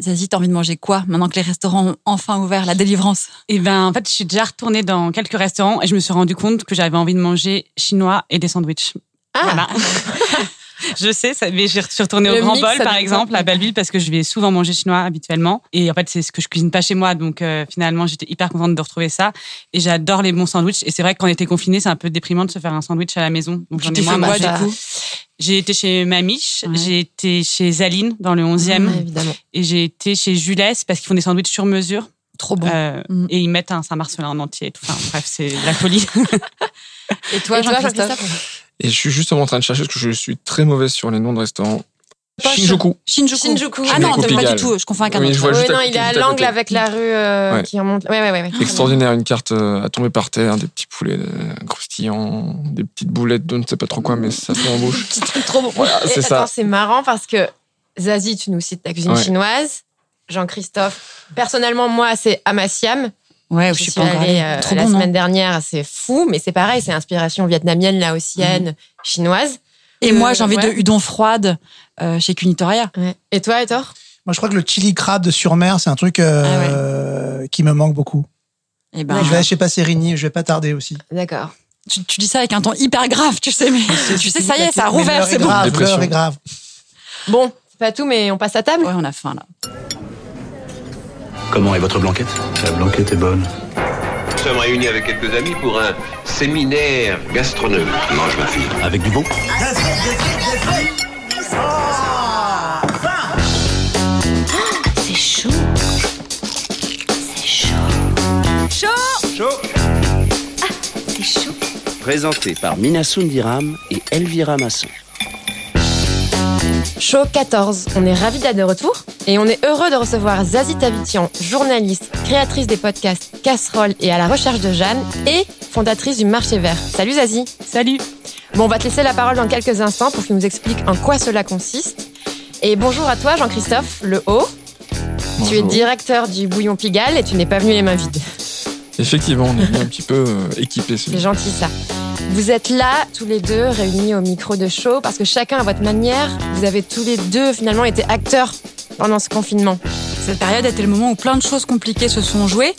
Zazie, t'as envie de manger quoi maintenant que les restaurants ont enfin ouvert la délivrance? Eh ben, en fait, je suis déjà retournée dans quelques restaurants et je me suis rendu compte que j'avais envie de manger chinois et des sandwichs. Ah. Voilà. je sais, ça, mais je suis retournée au Grand mix, Bol, par exemple, à Belleville, parce que je vais souvent manger chinois habituellement. Et en fait, c'est ce que je cuisine pas chez moi. Donc, euh, finalement, j'étais hyper contente de retrouver ça. Et j'adore les bons sandwichs. Et c'est vrai que quand on était confiné, c'est un peu déprimant de se faire un sandwich à la maison. Donc, j'en ai moins mangé. du coup J'ai été chez Mamiche, Ouais. j'ai été chez Zaline dans le 11e. Ouais, évidemment. Et j'ai été chez Jules parce qu'ils font des sandwichs sur mesure. Trop bon. Euh, Mm. Et ils mettent un Saint-Marcelin en entier. et tout. Enfin, bref, c'est de la folie. Et toi, Et toi, Jean-Christophe Jean-Christophe Et je suis justement en train de chercher parce que je suis très mauvais sur les noms de restaurants. Shinjuku. Shinjuku. Shinjuku. Ah non, pas du tout. Je confonds avec un Oui, autre. Oui, à non, côté, il est à l'angle avec la rue euh, Ouais. qui remonte. Ouais, ouais, ouais. ouais. Extraordinaire, une carte euh, à tomber par terre, des petits poulets euh, croustillants, des petites boulettes de ne sais pas trop quoi, mais ça fait en bouche. Petit truc trop bon. Voilà, c'est attends, ça. c'est marrant parce que Zazie, tu nous cites ta cuisine Ouais. chinoise. Jean-Christophe, personnellement, moi, c'est Amassiam. Ouais, Je je suis suis pas encore allée euh, Trop la bon, semaine dernière, c'est fou, mais c'est pareil, c'est inspiration vietnamienne, laotienne, chinoise. Et Euh, moi, j'ai envie ouais. de udon froide euh, chez Cunitoria. Ouais. Et toi, Ettore Moi, je crois que le chili crabe de sur mer, c'est un truc euh, qui me manque beaucoup. Et ben, Je vais aller chez Passerini, je vais pas tarder aussi. D'accord. tu, tu dis ça avec un ton hyper grave, tu sais, mais tu sais, ça y est, ça a rouvert, c'est est bon. l'heure est grave. Bon, c'est pas tout, mais on passe à table Ouais, on a faim là. Comment est votre blanquette La blanquette est bonne. Nous sommes réunis avec quelques amis pour un séminaire gastronomique. Mange ma fille. Avec du bon C'est chaud. C'est chaud. Chaud. Ah, c'est chaud. Présenté par Mina Sundiram et Elvira Masson. Show 14. On est ravis d'être de retour et on est heureux de recevoir Zazie Tavitian, journaliste, créatrice des podcasts Casserole et à la recherche de Jeanne et fondatrice du Marché Vert. Salut Zazie. Salut. Bon, on va te laisser la parole dans quelques instants pour que tu nous expliques en quoi cela consiste. Et bonjour à toi Jean-Christophe Le Haut. Tu es directeur du Bouillon Pigalle et tu n'es pas venu les mains vides. Effectivement, on est un petit peu euh, équipés. C'est gentil ça. Vous êtes là, tous les deux, réunis au micro de show, parce que chacun à votre manière, vous avez tous les deux finalement été acteurs pendant ce confinement. Cette période était le moment où plein de choses compliquées se sont jouées,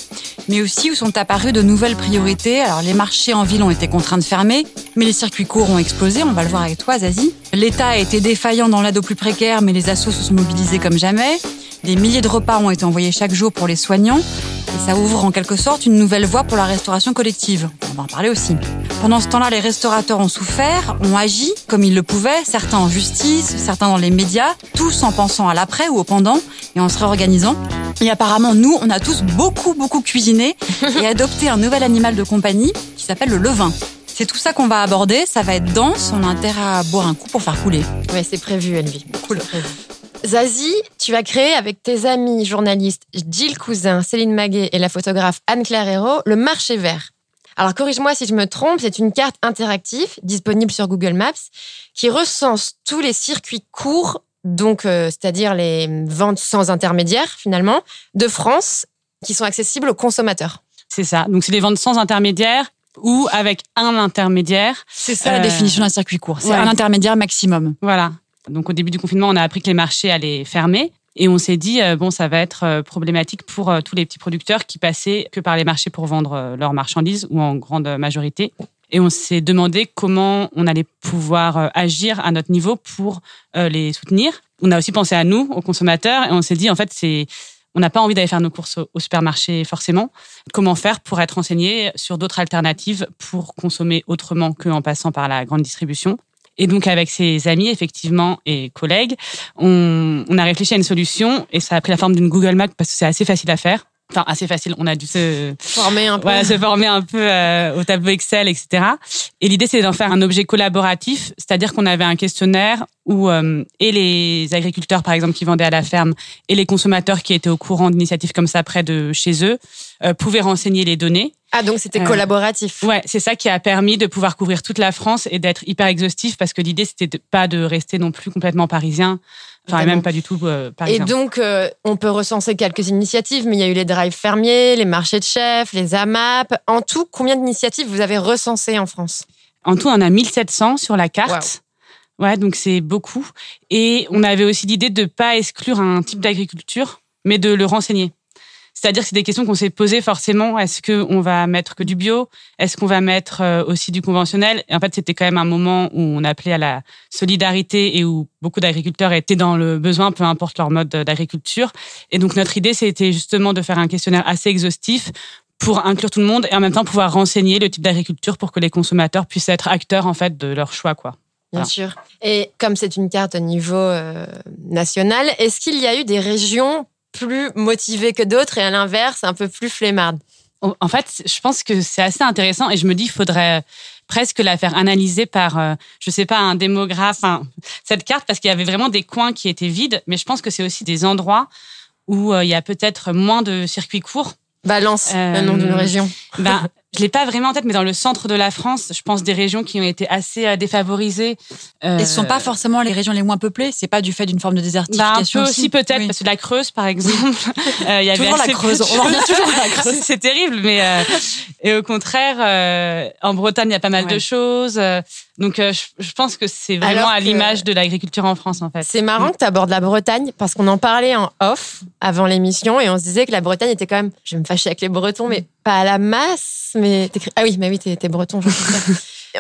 mais aussi où sont apparues de nouvelles priorités. Alors les marchés en ville ont été contraints de fermer, mais les circuits courts ont explosé, on va le voir avec toi Zazie. L'État a été défaillant dans l'aide aux plus précaires, mais les assos se sont mobilisés comme jamais. Des milliers de repas ont été envoyés chaque jour pour les soignants. Et ça ouvre en quelque sorte une nouvelle voie pour la restauration collective. On va en parler aussi. Pendant ce temps-là, les restaurateurs ont souffert, ont agi comme ils le pouvaient, certains en justice, certains dans les médias, tous en pensant à l'après ou au pendant et en se réorganisant. Et apparemment, nous, on a tous beaucoup, beaucoup cuisiné et adopté un nouvel animal de compagnie qui s'appelle le levain. C'est tout ça qu'on va aborder, ça va être dense, on a intérêt à boire un coup pour faire couler. Ouais, c'est prévu, Elvie. Cool. Zazie, tu as créé avec tes amis journalistes Gilles Cousin, Céline Maguet et la photographe Anne-Claire Hérault le marché vert. Alors corrige-moi si je me trompe, c'est une carte interactive disponible sur Google Maps qui recense tous les circuits courts, donc euh, c'est-à-dire les ventes sans intermédiaire finalement, de France qui sont accessibles aux consommateurs. C'est ça. Donc, c'est des ventes sans intermédiaire ou avec un intermédiaire. C'est ça la Euh, définition d'un circuit court. C'est ouais. un intermédiaire maximum. Voilà. Donc, au début du confinement, on a appris que les marchés allaient fermer. Et on s'est dit, euh, bon, ça va être euh, problématique pour euh, tous les petits producteurs qui passaient que par les marchés pour vendre leurs marchandises ou en grande majorité. Et on s'est demandé comment on allait pouvoir agir à notre niveau pour les soutenir. On a aussi pensé à nous, aux consommateurs, et on s'est dit, en fait, c'est, on n'a pas envie d'aller faire nos courses au, supermarché forcément. Comment faire pour être renseigné sur d'autres alternatives pour consommer autrement qu'en passant par la grande distribution? Et donc, avec ses amis, effectivement, et collègues, on, on a réfléchi à une solution et ça a pris la forme d'une Google Map parce que c'est assez facile à faire. enfin assez facile. On a dû se former un peu, voilà, se former un peu euh, au tableau Excel, etc. Et l'idée c'est d'en faire un objet collaboratif, c'est-à-dire qu'on avait un questionnaire où euh, et les agriculteurs par exemple qui vendaient à la ferme et les consommateurs qui étaient au courant d'initiatives comme ça près de chez eux euh, pouvaient renseigner les données. Ah donc c'était collaboratif. Ouais, c'est ça qui a permis de pouvoir couvrir toute la France et d'être hyper exhaustif parce que l'idée c'était pas de rester non plus complètement parisien. Enfin, même pas du tout euh, Et donc, euh, on peut recenser quelques initiatives, mais il y a eu les drives fermiers, les marchés de chefs, les AMAP. En tout, combien d'initiatives vous avez recensées en France? En tout, on a 1700 sur la carte. Ouais, donc c'est beaucoup. Et on avait aussi l'idée de ne pas exclure un type d'agriculture, mais de le renseigner. C'est-à-dire que c'est des questions qu'on s'est posées forcément. Est-ce qu'on va mettre que du bio? Est-ce qu'on va mettre euh, aussi du conventionnel? Et en fait, c'était quand même un moment où on appelait à la solidarité et où beaucoup d'agriculteurs étaient dans le besoin, peu importe leur mode d'agriculture. Et donc, notre idée, c'était justement de faire un questionnaire assez exhaustif pour inclure tout le monde et en même temps pouvoir renseigner le type d'agriculture pour que les consommateurs puissent être acteurs en fait de leur choix quoi. Bien sûr. Et comme c'est une carte au niveau euh, national, est-ce qu'il y a eu des régions plus motivée que d'autres et à l'inverse, un peu plus flemmarde En fait, je pense que c'est assez intéressant et je me dis qu'il faudrait presque la faire analyser par, euh, je sais pas, un démographe, cette carte, parce qu'il y avait vraiment des coins qui étaient vides, mais je pense que c'est aussi des endroits où euh, il y a peut-être moins de circuits courts. Balance, le nom d'une euh, région. Ben, je l'ai pas vraiment en tête, mais dans le centre de la France, je pense des régions qui ont été assez euh, défavorisées. Euh... Et ce sont pas forcément les régions les moins peuplées. C'est pas du fait d'une forme de désertification. Bah, un peu aussi, peut-être parce que la Creuse, par exemple, euh, il y avait toujours la Creuse. On revient toujours à la Creuse. C'est terrible, mais euh, et au contraire, euh, en Bretagne, il y a pas mal de choses. Donc, je, je, pense que c'est vraiment à l'image de l'agriculture en France, en fait. C'est marrant mm. que tu abordes la Bretagne parce qu'on en parlait en off avant l'émission et on se disait que la Bretagne était quand même. Je vais me fâcher avec les Bretons, mais pas à la masse, mais ah oui, mais oui, t'es, breton.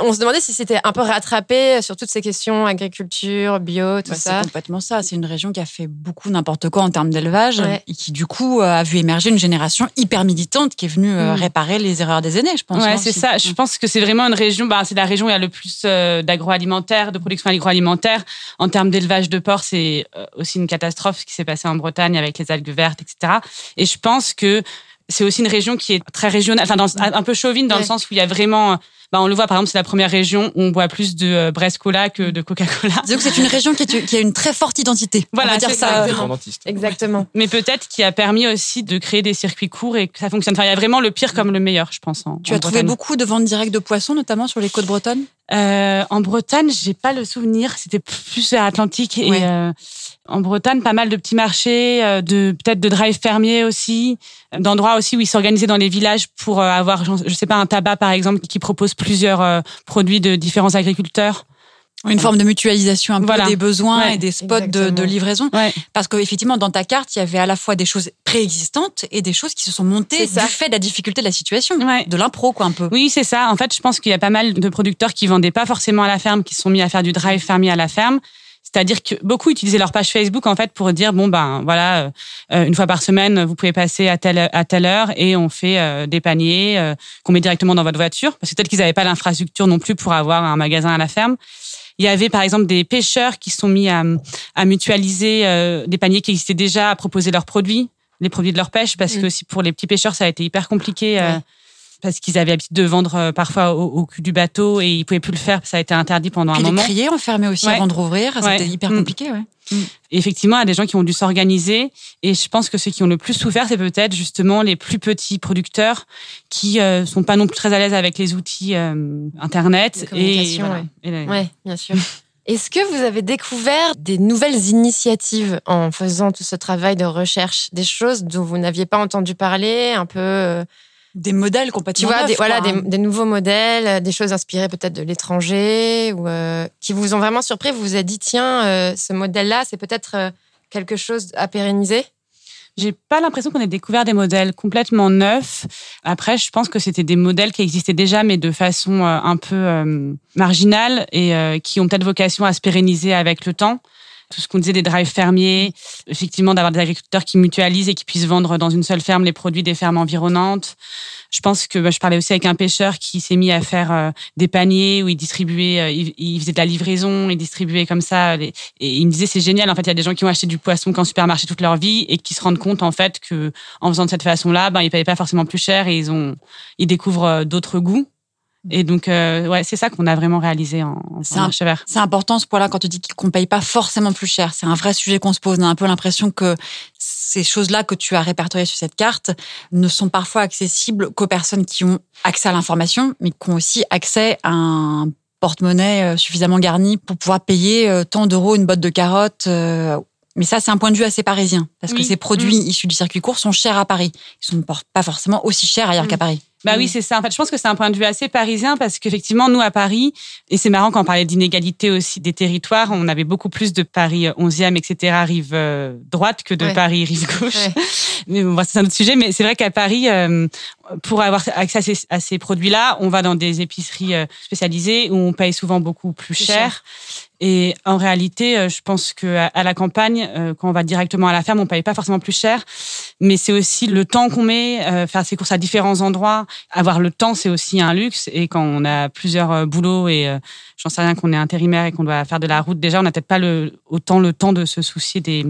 On se demandait si c'était un peu rattrapé sur toutes ces questions agriculture, bio, tout ça. C'est complètement ça. C'est une région qui a fait beaucoup n'importe quoi en termes d'élevage et qui du coup a vu émerger une génération hyper militante qui est venue euh, mm. réparer les erreurs des aînés. Je pense. Ouais, c'est ça. Je pense que c'est vraiment une région. Bah, c'est la région où il y a le plus euh, d'agroalimentaire, de production agroalimentaire. En termes d'élevage de porc, c'est euh, aussi une catastrophe ce qui s'est passé en Bretagne avec les algues vertes, etc. Et je pense que c'est aussi une région qui est très régionale, enfin un peu chauvine dans le sens où il y a vraiment bah, on le voit par exemple, c'est la première région où on boit plus de euh, Brest Cola que de Coca-Cola. C'est une région qui, qui, a une très forte identité. Voilà, on dire ça. Exactement. exactement. Mais peut-être qui a permis aussi de créer des circuits courts et que ça fonctionne. Enfin, il y a vraiment le pire comme le meilleur, je pense. En, tu as trouvé beaucoup de ventes directes de poissons, notamment sur les côtes bretonnes? Euh, en Bretagne, j'ai pas le souvenir. C'était plus à Atlantique et. Euh, en Bretagne, pas mal de petits marchés, de peut-être de drive fermiers aussi, d'endroits aussi où ils s'organisaient dans les villages pour avoir, je sais pas, un tabac par exemple qui propose plusieurs euh, produits de différents agriculteurs. Une forme de mutualisation un peu des besoins et des spots de, livraison. Parce qu'effectivement, dans ta carte, il y avait à la fois des choses préexistantes et des choses qui se sont montées du fait de la difficulté de la situation, de l'impro, quoi, un peu. Oui, c'est ça. En fait, je pense qu'il y a pas mal de producteurs qui vendaient pas forcément à la ferme, qui sont mis à faire du drive fermier à la ferme c'est-à-dire que beaucoup utilisaient leur page Facebook en fait pour dire bon ben voilà euh, euh, une fois par semaine vous pouvez passer à telle à telle heure et on fait euh, des paniers qu'on met directement dans votre voiture parce que peut-être qu'ils n'avaient pas l'infrastructure non plus pour avoir un magasin à la ferme. Il y avait par exemple des pêcheurs qui sont mis à, à mutualiser des paniers qui existaient déjà, à proposer leurs produits, les produits de leur pêche parce mmh. que si pour les petits pêcheurs ça a été hyper compliqué parce qu'ils avaient l'habitude de vendre euh, parfois au, cul du bateau et ils pouvaient plus le faire. Ça a été interdit pendant un moment. Les criers enfermés aussi avant de rouvrir. C'était hyper mm. compliqué. Ouais. Mm. effectivement, il y a des gens qui ont dû s'organiser. Et je pense que ceux qui ont le plus souffert, c'est peut-être justement les plus petits producteurs qui euh, sont pas non plus très à l'aise avec les outils euh, Internet. Et, ouais. bien sûr. Est-ce que vous avez découvert des nouvelles initiatives en faisant tout ce travail de recherche, des choses dont vous n'aviez pas entendu parler, un peu des modèles complètement tu vois, des, voilà, des, nouveaux modèles, euh, des choses inspirées peut-être de l'étranger ou euh, qui vous ont vraiment surpris. Vous vous avez dit tiens, euh, ce modèle-là, c'est peut-être quelque chose à pérenniser? J'ai pas l'impression qu'on ait découvert des modèles complètement neufs. Après, je pense que c'était des modèles qui existaient déjà, mais de façon un peu marginale et qui ont peut-être vocation à se pérenniser avec le temps. Tout ce qu'on disait des drives fermiers, effectivement d'avoir des agriculteurs qui mutualisent et qui puissent vendre dans une seule ferme les produits des fermes environnantes. Je pense que bah, je parlais aussi avec un pêcheur qui s'est mis à faire euh, des paniers où il distribuait, euh, il, faisait de la livraison, il distribuait comme ça. et il me disait c'est génial. En fait, il y a des gens qui ont acheté du poisson qu'en supermarché toute leur vie et qui se rendent compte en fait que en faisant de cette façon-là, ben ils payaient pas forcément plus cher et ils ont, ils découvrent euh, d'autres goûts. Et donc, euh, ouais, c'est ça qu'on a vraiment réalisé en, en marché vert. C'est important ce point-là quand tu dis qu'on paye pas forcément plus cher. C'est un vrai sujet qu'on se pose. On a un peu l'impression que ces choses-là que tu as répertoriées sur cette carte ne sont parfois accessibles qu'aux personnes qui ont accès à l'information, mais qui ont aussi accès à un porte-monnaie euh, suffisamment garni pour pouvoir payer euh, tant d'euros une botte de carottes mais ça, c'est un point de vue assez parisien, parce que ces produits mm. issus du circuit court sont chers à Paris. Ils sont pas forcément aussi chers ailleurs mm. qu'à Paris. Bah oui, mm. c'est ça. En fait, je pense que c'est un point de vue assez parisien parce qu'effectivement, nous à Paris, et c'est marrant quand on parlait d'inégalité aussi des territoires, on avait beaucoup plus de Paris 11e, etc., rive euh, droite que de Paris rive gauche. mais bon, c'est un autre sujet. Mais c'est vrai qu'à Paris, euh, pour avoir accès à ces, produits-là, on va dans des épiceries euh, spécialisées où on paye souvent beaucoup plus cher. Et en réalité, euh, je pense que à la campagne, euh, quand on va directement à la ferme, on paye pas forcément plus cher, mais c'est aussi le temps qu'on met, euh, faire ses courses à différents endroits. Avoir le temps, c'est aussi un luxe. Et quand on a plusieurs boulots et j'en sais rien qu'on est intérimaire et qu'on doit faire de la route, déjà, on n'a peut-être pas le, autant le temps de se soucier des.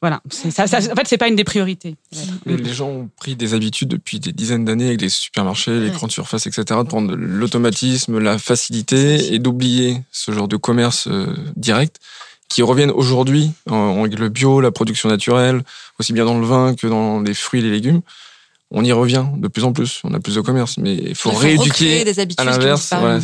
Voilà, ça, ça, en fait, c'est pas une des priorités. Les gens ont pris des habitudes depuis des dizaines d'années avec les supermarchés, les grandes surfaces, etc., de prendre l'automatisme, la facilité et d'oublier ce genre de commerce euh, direct qui reviennent aujourd'hui avec le bio, la production naturelle, aussi bien dans le vin que dans les fruits et les légumes. On y revient de plus en plus. On a plus de commerce, mais il faut, rééduquer des habitudes à l'inverse. Voilà,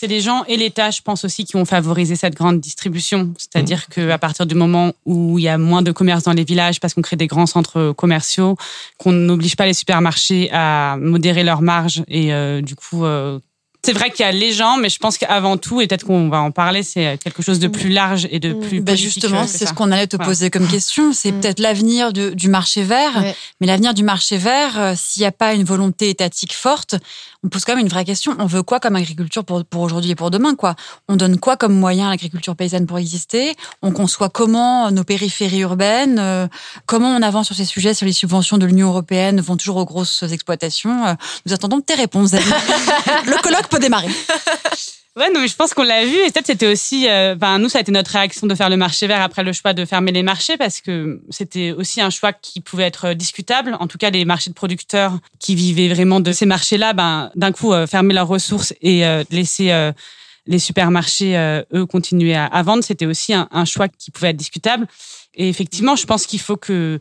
c'est les gens et l'État, je pense aussi, qui ont favorisé cette grande distribution. C'est-à-dire mmh. qu'à partir du moment où il y a moins de commerce dans les villages parce qu'on crée des grands centres commerciaux, qu'on n'oblige pas les supermarchés à modérer leurs marges et euh, du coup euh, c'est vrai qu'il y a les gens, mais je pense qu'avant tout, et peut-être qu'on va en parler, c'est quelque chose de plus large et de mm. plus. Bah justement, c'est ce qu'on allait te poser comme question. C'est mm. peut-être l'avenir du marché vert. Mais l'avenir du marché vert, euh, s'il n'y a pas une volonté étatique forte, on pose quand même une vraie question. On veut quoi comme agriculture pour, pour aujourd'hui et pour demain quoi? On donne quoi comme moyen à l'agriculture paysanne pour exister? On conçoit comment nos périphéries urbaines euh, Comment on avance sur ces sujets, sur les subventions de l'Union européenne vont toujours aux grosses exploitations? Euh, Nous attendons tes réponses. Le colloque peut démarrer. Ouais, non, mais je pense qu'on l'a vu. Et peut-être c'était aussi, euh, nous, ça a été notre réaction de faire le marché vert après le choix de fermer les marchés parce que c'était aussi un choix qui pouvait être discutable. En tout cas, les marchés de producteurs qui vivaient vraiment de ces marchés-là, ben, d'un coup, euh, fermer leurs ressources et euh, laisser les supermarchés, eux, continuer à, vendre, c'était aussi un, choix qui pouvait être discutable. Et effectivement, je pense qu'il faut que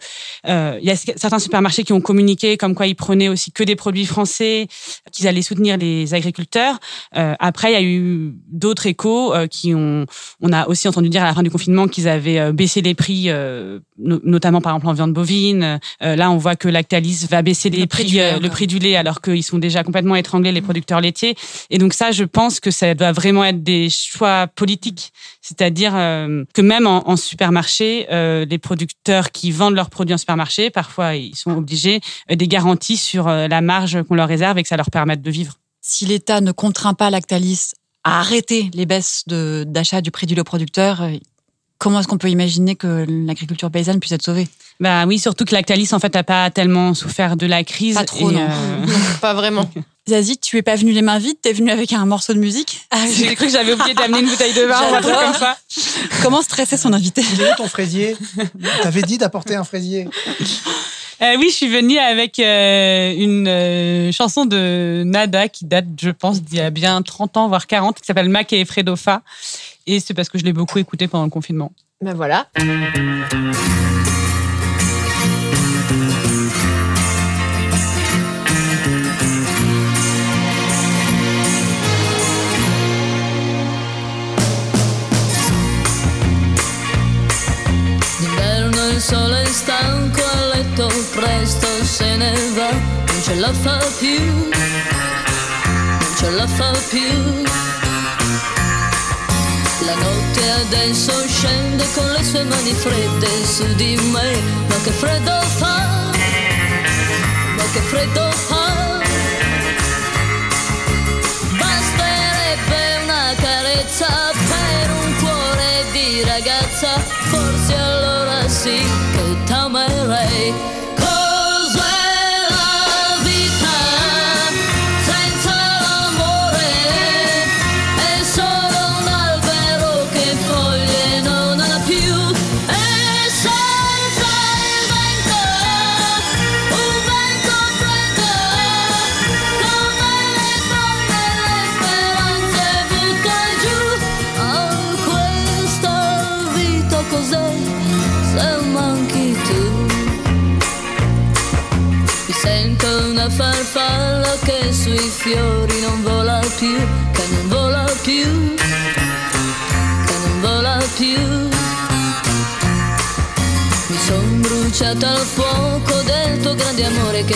euh, il y a certains supermarchés qui ont communiqué comme quoi ils prenaient aussi que des produits français, qu'ils allaient soutenir les agriculteurs. Euh, après, il y a eu d'autres échos euh, qui ont, on a aussi entendu dire à la fin du confinement qu'ils avaient baissé les prix, notamment par exemple en viande bovine. là, on voit que Lactalis va baisser les le prix, du le prix du lait alors qu'ils sont déjà complètement étranglés les producteurs laitiers. Et donc ça, je pense que ça doit vraiment être des choix politiques, c'est-à-dire que même en, en supermarché euh, les producteurs qui vendent leurs produits en supermarché, parfois ils sont obligés euh, des garanties sur euh, la marge qu'on leur réserve et que ça leur permette de vivre. Si l'État ne contraint pas Lactalis à arrêter les baisses d'achat du prix du lot producteur, comment est-ce qu'on peut imaginer que l'agriculture paysanne puisse être sauvée? Bah oui, surtout que Lactalis en fait n'a pas tellement souffert de la crise. Pas trop, non. pas vraiment. Zazie, tu es pas venu les mains vides, tu es venu avec un morceau de musique. Ah, j'ai cru que j'avais oublié d'amener une bouteille de vin ou un truc comme ça. Comment stresser son invité Il est où ton fraisier T'avais dit d'apporter un fraisier. Euh, oui, je suis venue avec euh, une euh, chanson de Nada qui date, je pense, d'il y a bien 30 ans, voire 40, qui s'appelle Mac et Fredofa. Et c'est parce que je l'ai beaucoup écouté pendant le confinement. Ben voilà. Sole è stanco a letto, presto se ne va, non ce la fa più, non ce la fa più. La notte adesso scende con le sue mani fredde su di me, ma che freddo fa, ma che freddo fa.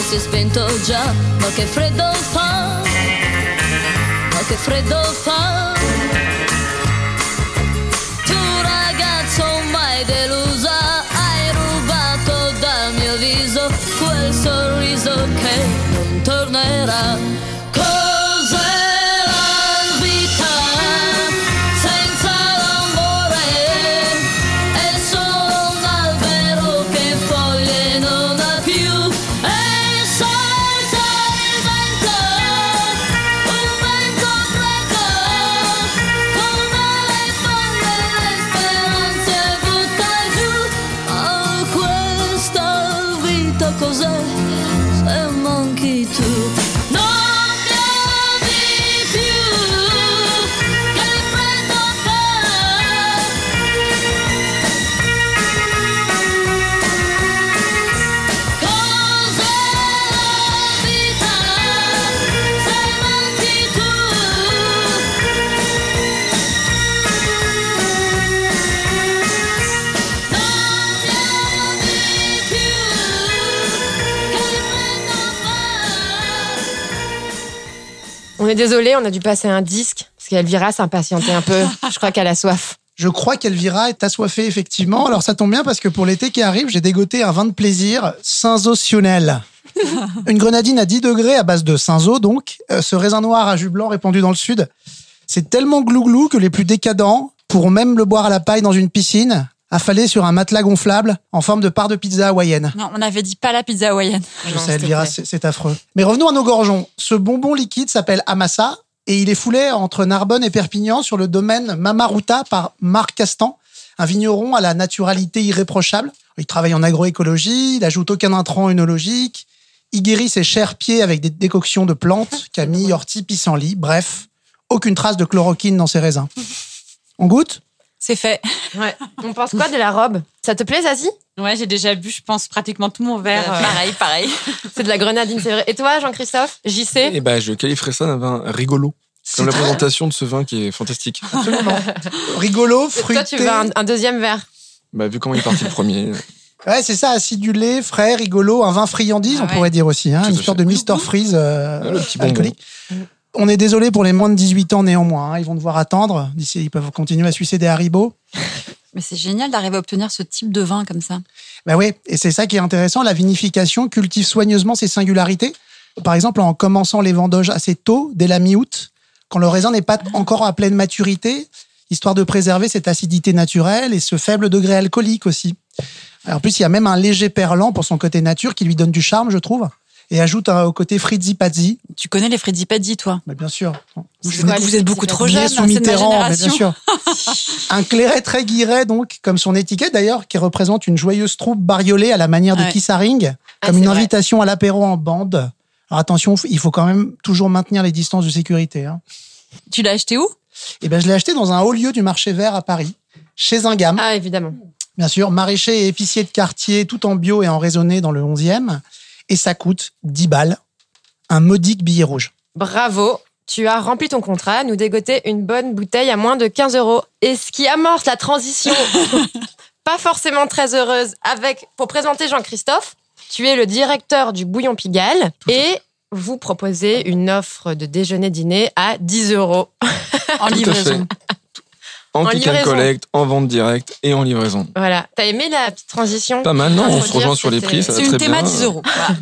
Si è spento già, ma che freddo fa, ma che freddo fa. Tu ragazzo mai delusa, hai rubato dal mio viso quel sorriso che non tornerà. Est désolé, on a dû passer un disque parce qu'Elvira s'impatientait un peu. Je crois qu'elle a soif. Je crois qu'Elvira est assoiffée, effectivement. Alors, ça tombe bien parce que pour l'été qui arrive, j'ai dégoté un vin de plaisir sensationnel. Une grenadine à 10 degrés à base de cinzo, donc. Euh, ce raisin noir à jus blanc répandu dans le sud. C'est tellement glouglou que les plus décadents pourront même le boire à la paille dans une piscine, affalé sur un matelas gonflable en forme de part de pizza hawaïenne. Non, on avait dit pas la pizza hawaïenne. Je sais, Elvira, c'est c'est affreux. Mais revenons à nos gorgeons. Ce bonbon liquide s'appelle Amassa et il est foulé entre Narbonne et Perpignan sur le domaine Mamaruta par Marc Castan, un vigneron à la naturalité irréprochable. Il travaille en agroécologie, il ajoute aucun intrant œnologique, il guérit ses chers pieds avec des décoctions de plantes, camille, ortie, pissenlit, bref, aucune trace de chloroquine dans ses raisins. On goûte? C'est fait. Ouais. On pense quoi de la robe? Ça te plaît, Zazie? Ouais, j'ai déjà bu, je pense, pratiquement tout mon verre. euh, Pareil, pareil. C'est de la grenadine, c'est vrai. Et toi, Jean-Christophe? JC Et ben, je qualifierais ça d'un vin rigolo. Comme la présentation de ce vin qui est fantastique. Absolument. Rigolo, Toi, fruité. tu veux un, un deuxième verre? Bah, vu comment il est parti le premier. Ouais, c'est ça, acidulé, frais, rigolo, un vin friandise, Ah on pourrait dire aussi, hein, une sorte de Mister Freeze euh, Ah, le petit bonbon. On est désolé pour les moins de 18 ans néanmoins, hein, ils vont devoir attendre. D'ici, ils peuvent continuer à sucer des haribots. Mais c'est génial d'arriver à obtenir ce type de vin comme ça. Bah oui, et c'est ça qui est intéressant, la vinification cultive soigneusement ses singularités. Par exemple, en commençant les vendanges assez tôt, dès la mi-août, quand le raisin n'est pas encore à pleine maturité, histoire de préserver cette acidité naturelle et ce faible degré alcoolique aussi. Alors, en plus, il y a même un léger perlant pour son côté nature qui lui donne du charme, je trouve, et ajoute un- au côté frizzy pazzi. Tu connais les Freddy Paddy, toi? Bah, bien sûr. vous, êtes- vous êtes beaucoup trop jeune, sous hein, ma Mitterrand, mais bien sûr. un clairet très guiret, donc, comme son étiquette d'ailleurs, qui représente une joyeuse troupe bariolée à la manière de Ouais. Kissaring, Ah, comme une vrai. invitation à l'apéro en bande. Alors attention, il faut quand même toujours maintenir les distances de sécurité. Hein. Tu l'as acheté où? Et ben, je l'ai acheté dans un haut lieu du marché vert à Paris, chez un gamme. Ah, évidemment. Bien sûr, maraîcher et épicier de quartier, tout en bio et en raisonné dans le 11e. Et ça coûte 10 balles. Un modique billet rouge. Bravo. Tu as rempli ton contrat, nous dégoter une bonne bouteille à moins de 15 euros. Et ce qui amorce la transition, pas forcément très heureuse, avec, pour présenter Jean-Christophe, tu es le directeur du Bouillon Pigalle et vous proposez une offre de déjeuner-dîner à 10 euros. En livraison. En, En click and collect, en vente directe et en livraison. Voilà. T'as aimé la petite transition Pas mal, non On se rejoint sur les prix, ça va C'est une théma bien. 10 euros. Voilà.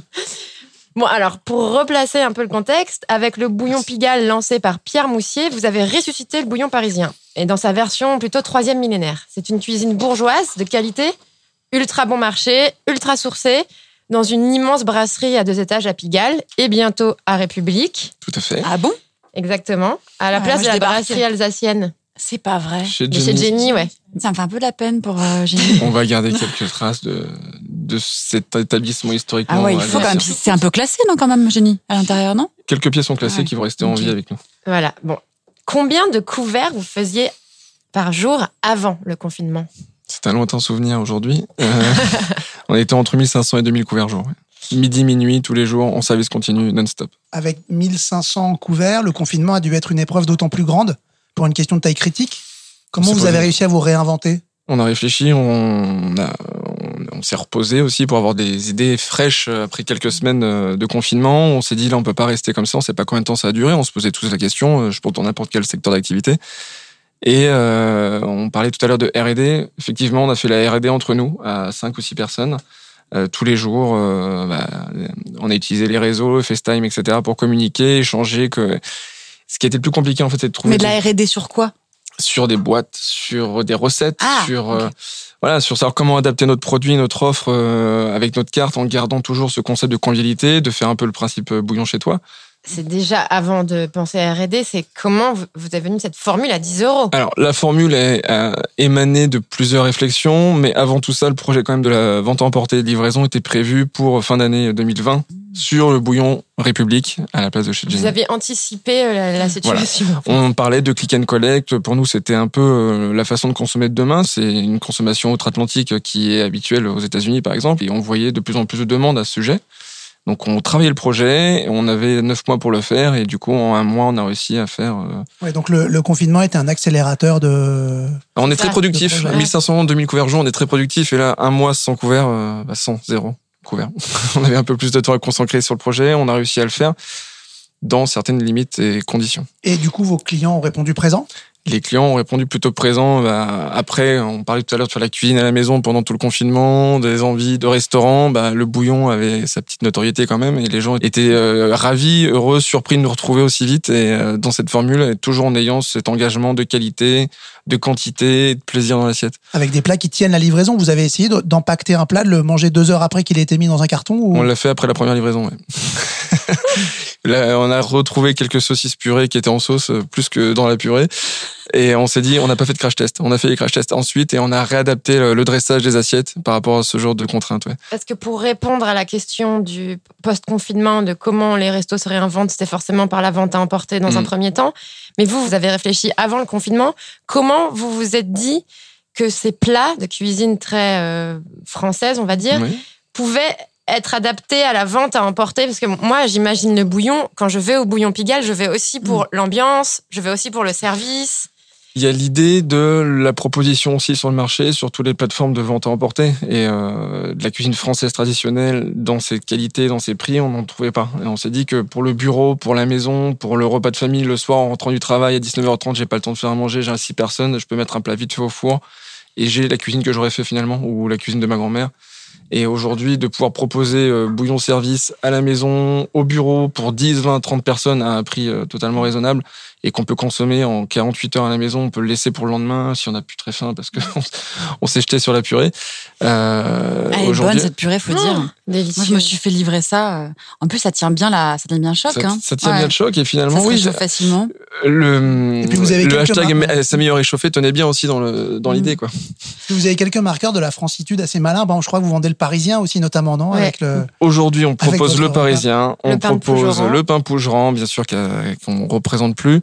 Bon, alors, pour replacer un peu le contexte, avec le bouillon Pigalle lancé par Pierre Moussier, vous avez ressuscité le bouillon parisien. et dans sa version plutôt troisième millénaire. C'est une cuisine bourgeoise de qualité, ultra bon marché, ultra sourcée, dans une immense brasserie à deux étages à Pigalle et bientôt à République. Tout à fait. Ah bon? Exactement. À la Ouais, place de la brasserie alsacienne. C'est pas vrai. Chez De chez Jenny, ouais. Ça me fait un peu de la peine pour euh, Jenny. On va garder quelques traces de, de cet établissement historiquement. Ah ouais, il euh, faut quand même. C'est un peu classé, non, quand même, Jenny, à l'intérieur, non? Quelques pièces sont classées Ouais. qui vont rester en vie avec nous. Voilà. Bon. Combien de couverts vous faisiez par jour avant le confinement? C'est un lointain souvenir aujourd'hui. Euh, on était entre 1500 et 2000 couverts jour. ouais. Midi, minuit, tous les jours, en service continu, non-stop. Avec 1500 couverts, le confinement a dû être une épreuve d'autant plus grande pour une question de taille critique. Comment vous avez réussi à vous réinventer? On a réfléchi, on, a- on, on s'est reposé aussi pour avoir des idées fraîches après quelques semaines euh, de confinement. On s'est dit là, on peut pas rester comme ça, on sait pas combien de temps ça a duré. On se posait tous la question, euh, je pense dans n'importe quel secteur d'activité. Et euh, on parlait tout à l'heure de R&D. Effectivement, on a fait la R&D entre nous, à cinq ou six personnes. Euh, tous les jours, euh, bah, on a utilisé les réseaux, FaceTime, etc. pour communiquer, échanger. Que... Ce qui était le plus compliqué, en fait, c'est de trouver Mais de la R&D sur quoi? Sur des boîtes, sur des recettes, Ah, sur euh, voilà, sur savoir comment adapter notre produit, notre offre euh, avec notre carte en gardant toujours ce concept de convivialité, de faire un peu le principe euh, bouillon chez toi. C'est déjà avant de penser à R&D, c'est comment vous êtes venu cette formule à 10 euros? Alors la formule est euh, émanée de plusieurs réflexions, mais avant tout ça, le projet quand même de la vente à emporter et de livraison était prévu pour fin d'année 2020 sur le bouillon République à la place de chez Vous Jenny. avez anticipé euh, la, la situation. On parlait de click and collect. Pour nous, c'était un peu euh, la façon de consommer de demain. C'est une consommation outre-Atlantique qui est habituelle aux États-Unis, par exemple. Et on voyait de plus en plus de demandes à ce sujet. Donc, on travaillait le projet. On avait neuf mois pour le faire. Et du coup, en un mois, on a réussi à faire. euh, Ouais, donc le, le confinement était un accélérateur de. On est Ça, très productif. le projet. 1500, 2000 couverts jour, on est très productif. Et là, un mois sans couvert, bah, sans, zéro on avait un peu plus de temps à concentrer sur le projet. On a réussi à le faire dans certaines limites et conditions. Et du coup, vos clients ont répondu présent Les clients ont répondu plutôt présent. Bah, après, on parlait tout à l'heure de faire la cuisine à la maison pendant tout le confinement, des envies de restaurant. Bah, le bouillon avait sa petite notoriété quand même, et les gens étaient euh, ravis, heureux, surpris de nous retrouver aussi vite. Et euh, dans cette formule, toujours en ayant cet engagement de qualité, de quantité, de plaisir dans l'assiette. avec des plats qui tiennent la livraison. Vous avez essayé de- d'empacter un plat, de le manger deux heures après qu'il ait été mis dans un carton ou... On l'a fait après la première livraison. Là, on a retrouvé quelques saucisses purées qui étaient en sauce euh, plus que dans la purée. Et on s'est dit, on n'a pas fait de crash test. On a fait les crash tests ensuite et on a réadapté le, dressage des assiettes par rapport à ce genre de contraintes. Ouais. Est-ce que pour répondre à la question du post-confinement, de comment les restos se réinventent, c'était forcément par la vente à emporter dans un Mm. premier temps. Mais vous, vous avez réfléchi avant le confinement. Comment vous vous êtes dit que ces plats de cuisine très euh, française, on va dire, Oui. pouvaient être adaptés à la vente à emporter Parce que moi, j'imagine le bouillon, quand je vais au bouillon Pigalle, je vais aussi pour l'ambiance, je vais aussi pour le service. Il y a l'idée de la proposition aussi sur le marché, sur toutes les plateformes de vente à emporter. Et euh, de la cuisine française traditionnelle, dans ses qualités, dans ses prix, on n'en trouvait pas. Et on s'est dit que pour le bureau, pour la maison, pour le repas de famille, le soir, en rentrant du travail à 19h30, j'ai pas le temps de faire à manger, j'ai six personnes, je peux mettre un plat vite fait au four. Et j'ai la cuisine que j'aurais fait finalement, ou la cuisine de ma grand-mère. Et aujourd'hui, de pouvoir proposer euh, bouillon service à la maison, au bureau, pour 10, 20, 30 personnes à un prix euh, totalement raisonnable, et qu'on peut consommer en 48 heures à la maison, on peut le laisser pour le lendemain si on n'a plus très faim parce que on s'est jeté sur la purée. Euh, Elle est bonne cette purée, faut dire. Délicieux. Moi, je me suis fait livrer ça. euh, En plus, ça tient bien la, ça tient bien le choc. ça, hein. ça tient Ouais. bien le choc et Ça finalement se oui, facilement. le, Et puis vous avez le quelques hashtag s'améliorer réchauffé tenait bien aussi dans le dans Mm. l'idée quoi. Vous avez quelques marqueurs de la francitude assez malins. Bon, je crois que vous vendez le parisien aussi, notamment, non Ouais. Avec le... Aujourd'hui, on propose votre le repas. parisien, on Le propose le pain pougeran, bien sûr qu'on représente plus.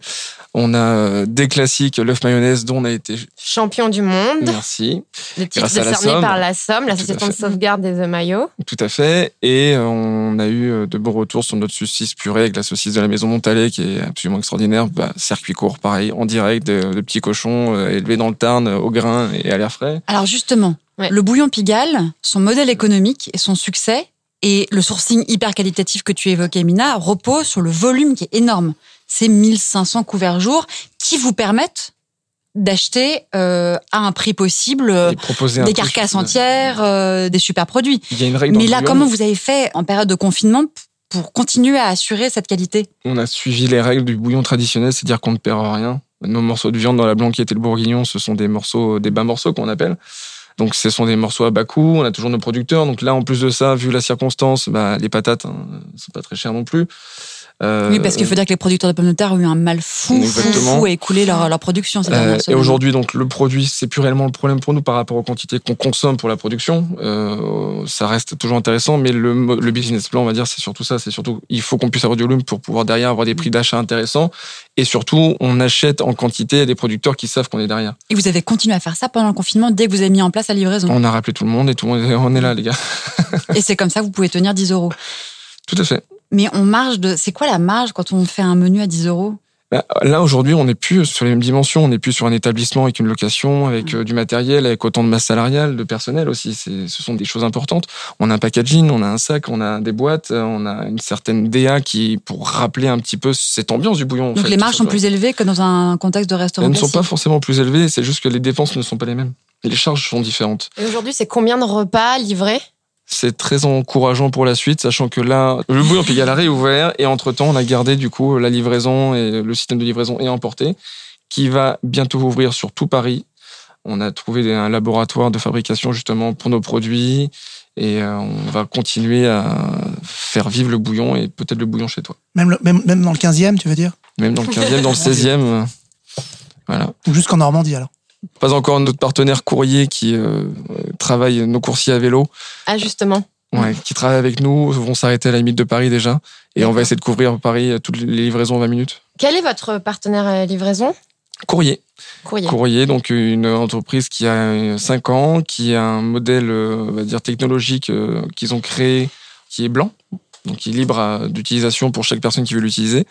On a euh, des classiques, l'œuf mayonnaise dont on a été Champion du monde. merci, Le titre décerné par la Somme, la Société de sauvegarde des œufs maillots. tout à fait. Et euh, on a eu euh, de beaux retours sur notre saucisse purée avec la saucisse de la maison Montalet qui est absolument extraordinaire. Bah, circuit court, pareil, en direct, de, de petits cochons euh, élevés dans le Tarn, au grain et à l'air frais. Alors justement, Ouais. le bouillon Pigalle, son modèle économique et son succès et le sourcing hyper qualitatif que tu évoquais, Mina, repose sur le volume qui est énorme. C'est 1500 couverts jour qui vous permettent d'acheter euh, à un prix possible euh, des truc- carcasses entières, euh, des super produits. Il y a une règle dans Mais là, comment vous avez fait en période de confinement pour continuer à assurer cette qualité? On a suivi les règles du bouillon traditionnel, c'est-à-dire qu'on ne perd rien. Nos morceaux de viande dans la blanquette et le bourguignon, ce sont des morceaux, des bas morceaux qu'on appelle. Donc ce sont des morceaux à bas coût. On a toujours nos producteurs. Donc là, en plus de ça, vu la circonstance, bah, les patates, hein, c'est pas très cher non plus. Euh, Oui, parce qu'il faut dire que les producteurs de pommes de terre ont eu un mal fou, fou, fou à écouler leur, leur production ces Euh, et aujourd'hui, donc, le produit, c'est plus réellement le problème pour nous par rapport aux quantités qu'on consomme pour la production. Euh, ça reste toujours intéressant, mais le, business plan, on va dire, c'est surtout ça. C'est surtout, il faut qu'on puisse avoir du volume pour pouvoir derrière avoir des prix d'achat intéressants. Et surtout, on achète en quantité à des producteurs qui savent qu'on est derrière. Et vous avez continué à faire ça pendant le confinement dès que vous avez mis en place la livraison. On a rappelé tout le monde et tout le monde, est- on est là, les gars. Et c'est comme ça que vous pouvez tenir 10 euros. Tout à fait. Mais on marge de. C'est quoi la marge quand on fait un menu à 10 euros? Bah, Là, aujourd'hui, on n'est plus sur les mêmes dimensions. On n'est plus sur un établissement avec une location, avec euh, du matériel, avec autant de masse salariale, de personnel aussi. C'est, ce sont des choses importantes. On a un packaging, on a un sac, on a des boîtes, euh, on a une certaine DA qui, pour rappeler un petit peu cette ambiance du bouillon. en Donc fait, les marges sont plus élevées que dans un contexte de restaurant Elles ne sont pas forcément plus élevées, c'est juste que les dépenses ne sont pas les mêmes. Et les charges sont différentes. Et aujourd'hui, c'est combien de repas livrés? C'est très encourageant pour la suite, sachant que là, le bouillon Pigalaré est ouvert et entre-temps, on a gardé du coup la livraison et le système de livraison et emporté qui va bientôt ouvrir sur tout Paris. On a trouvé un laboratoire de fabrication justement pour nos produits et euh, on va continuer à faire vivre le bouillon et peut-être le bouillon chez toi. Même, le- même, même dans le 15e, tu veux dire? Même dans le 15e, dans le 16e. euh, Voilà. Ou jusqu'en Normandie alors Pas encore notre partenaire courrier qui euh, travaille nos coursiers à vélo. Ah, justement. Ouais, qui travaillent avec nous vont s'arrêter à la limite de Paris déjà. Et on va essayer de couvrir Paris euh, toutes les livraisons en 20 minutes. Quel est votre partenaire euh, livraison? Courrier. Courrier. Courrier, donc une entreprise qui a 5 ans, qui a un modèle, on va dire, technologique qu'ils ont créé, qui est blanc, donc qui est libre d'utilisation pour chaque personne qui veut l'utiliser,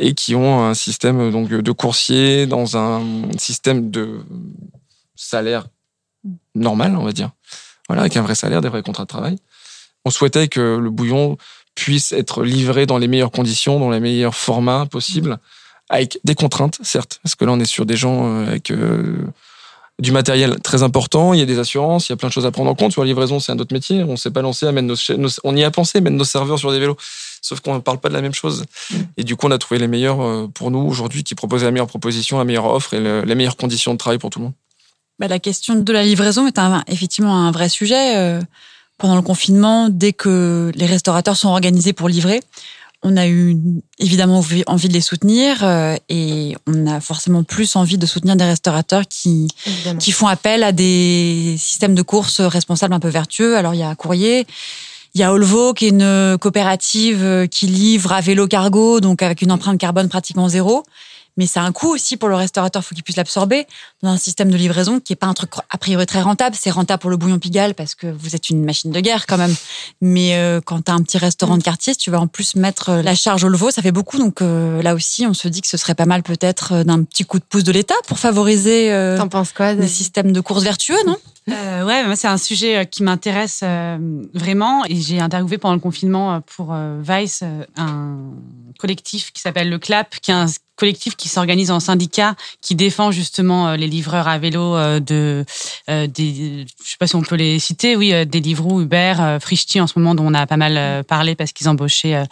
et qui ont un système euh, donc de coursier dans un système de salaire normal, on va dire. Voilà, avec un vrai salaire, des vrais contrats de travail. On souhaitait que le bouillon puisse être livré dans les meilleures conditions, dans les meilleurs formats possibles, avec des contraintes, certes, parce que là, on est sur des gens euh, avec euh, du matériel très important, il y a des assurances, il y a plein de choses à prendre en compte. Sur la livraison, c'est un autre métier. On s'est pas lancé à mettre nos, nos- on y a pensé, mettre nos serveurs sur des vélos. Sauf qu'on ne parle pas de la même chose. Et du coup, on a trouvé les meilleurs euh, pour nous aujourd'hui, qui proposaient la meilleure proposition, la meilleure offre et le- les meilleures conditions de travail pour tout le monde. Bah, la question de la livraison est un- effectivement un vrai sujet. Euh, pendant le confinement, dès que les restaurateurs sont organisés pour livrer, on a eu évidemment envie envie de les soutenir euh, et on a forcément plus envie de soutenir des restaurateurs qui, Évidemment. qui font appel à des systèmes de courses responsables un peu vertueux. Alors il y a Courrier, il y a Olvo qui est une coopérative euh, qui livre à vélo cargo, donc avec une empreinte carbone pratiquement zéro. Mais c'est un coût aussi pour le restaurateur, il faut qu'il puisse l'absorber dans un système de livraison qui est pas un truc a priori très rentable. C'est rentable pour le bouillon Pigalle parce que vous êtes une machine de guerre quand même. Mais euh, quand tu as un petit restaurant de quartier, si tu vas en plus mettre euh, la charge au leveau, ça fait beaucoup. Donc euh, là aussi, on se dit que ce serait pas mal peut-être d'un petit coup de pouce de l'État pour favoriser euh, quoi des systèmes de courses vertueux, non? Euh, ouais, moi c'est un sujet qui m'intéresse euh, vraiment et j'ai interviewé pendant le confinement pour euh, Vice un collectif qui s'appelle le CLAP, qui est un collectif qui s'organise en syndicat, qui défend justement euh, les livreurs à vélo euh, de euh, des, je sais pas si on peut les citer, oui, des Deliveroo, Uber, Frishti en ce moment dont on a pas mal parlé parce qu'ils embauchaient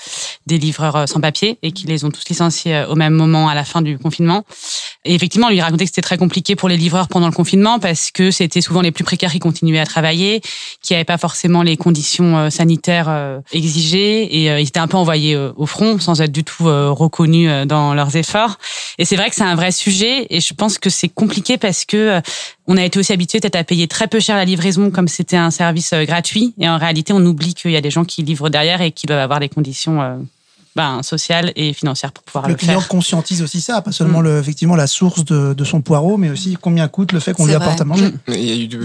des livreurs sans papier et qui les ont tous licenciés au même moment à la fin du confinement. Et effectivement, on lui racontait que c'était très compliqué pour les livreurs pendant le confinement parce que c'était souvent les plus précaires qui continuaient à travailler, qui n'avaient pas forcément les conditions sanitaires exigées et ils étaient un peu envoyés au front sans être du tout reconnus dans leurs efforts. Et c'est vrai que c'est un vrai sujet et je pense que c'est compliqué parce que euh, on a été aussi habitué peut-être à payer très peu cher la livraison comme c'était un service euh, gratuit et en réalité on oublie qu'il y a des gens qui livrent derrière et qui doivent avoir des conditions euh, ben, sociales et financières pour pouvoir Le le, client faire. conscientise aussi ça, pas seulement le, effectivement la source de, de son poireau, mais aussi combien coûte le fait qu'on lui vrai. apporte à manger. Il y a eu du-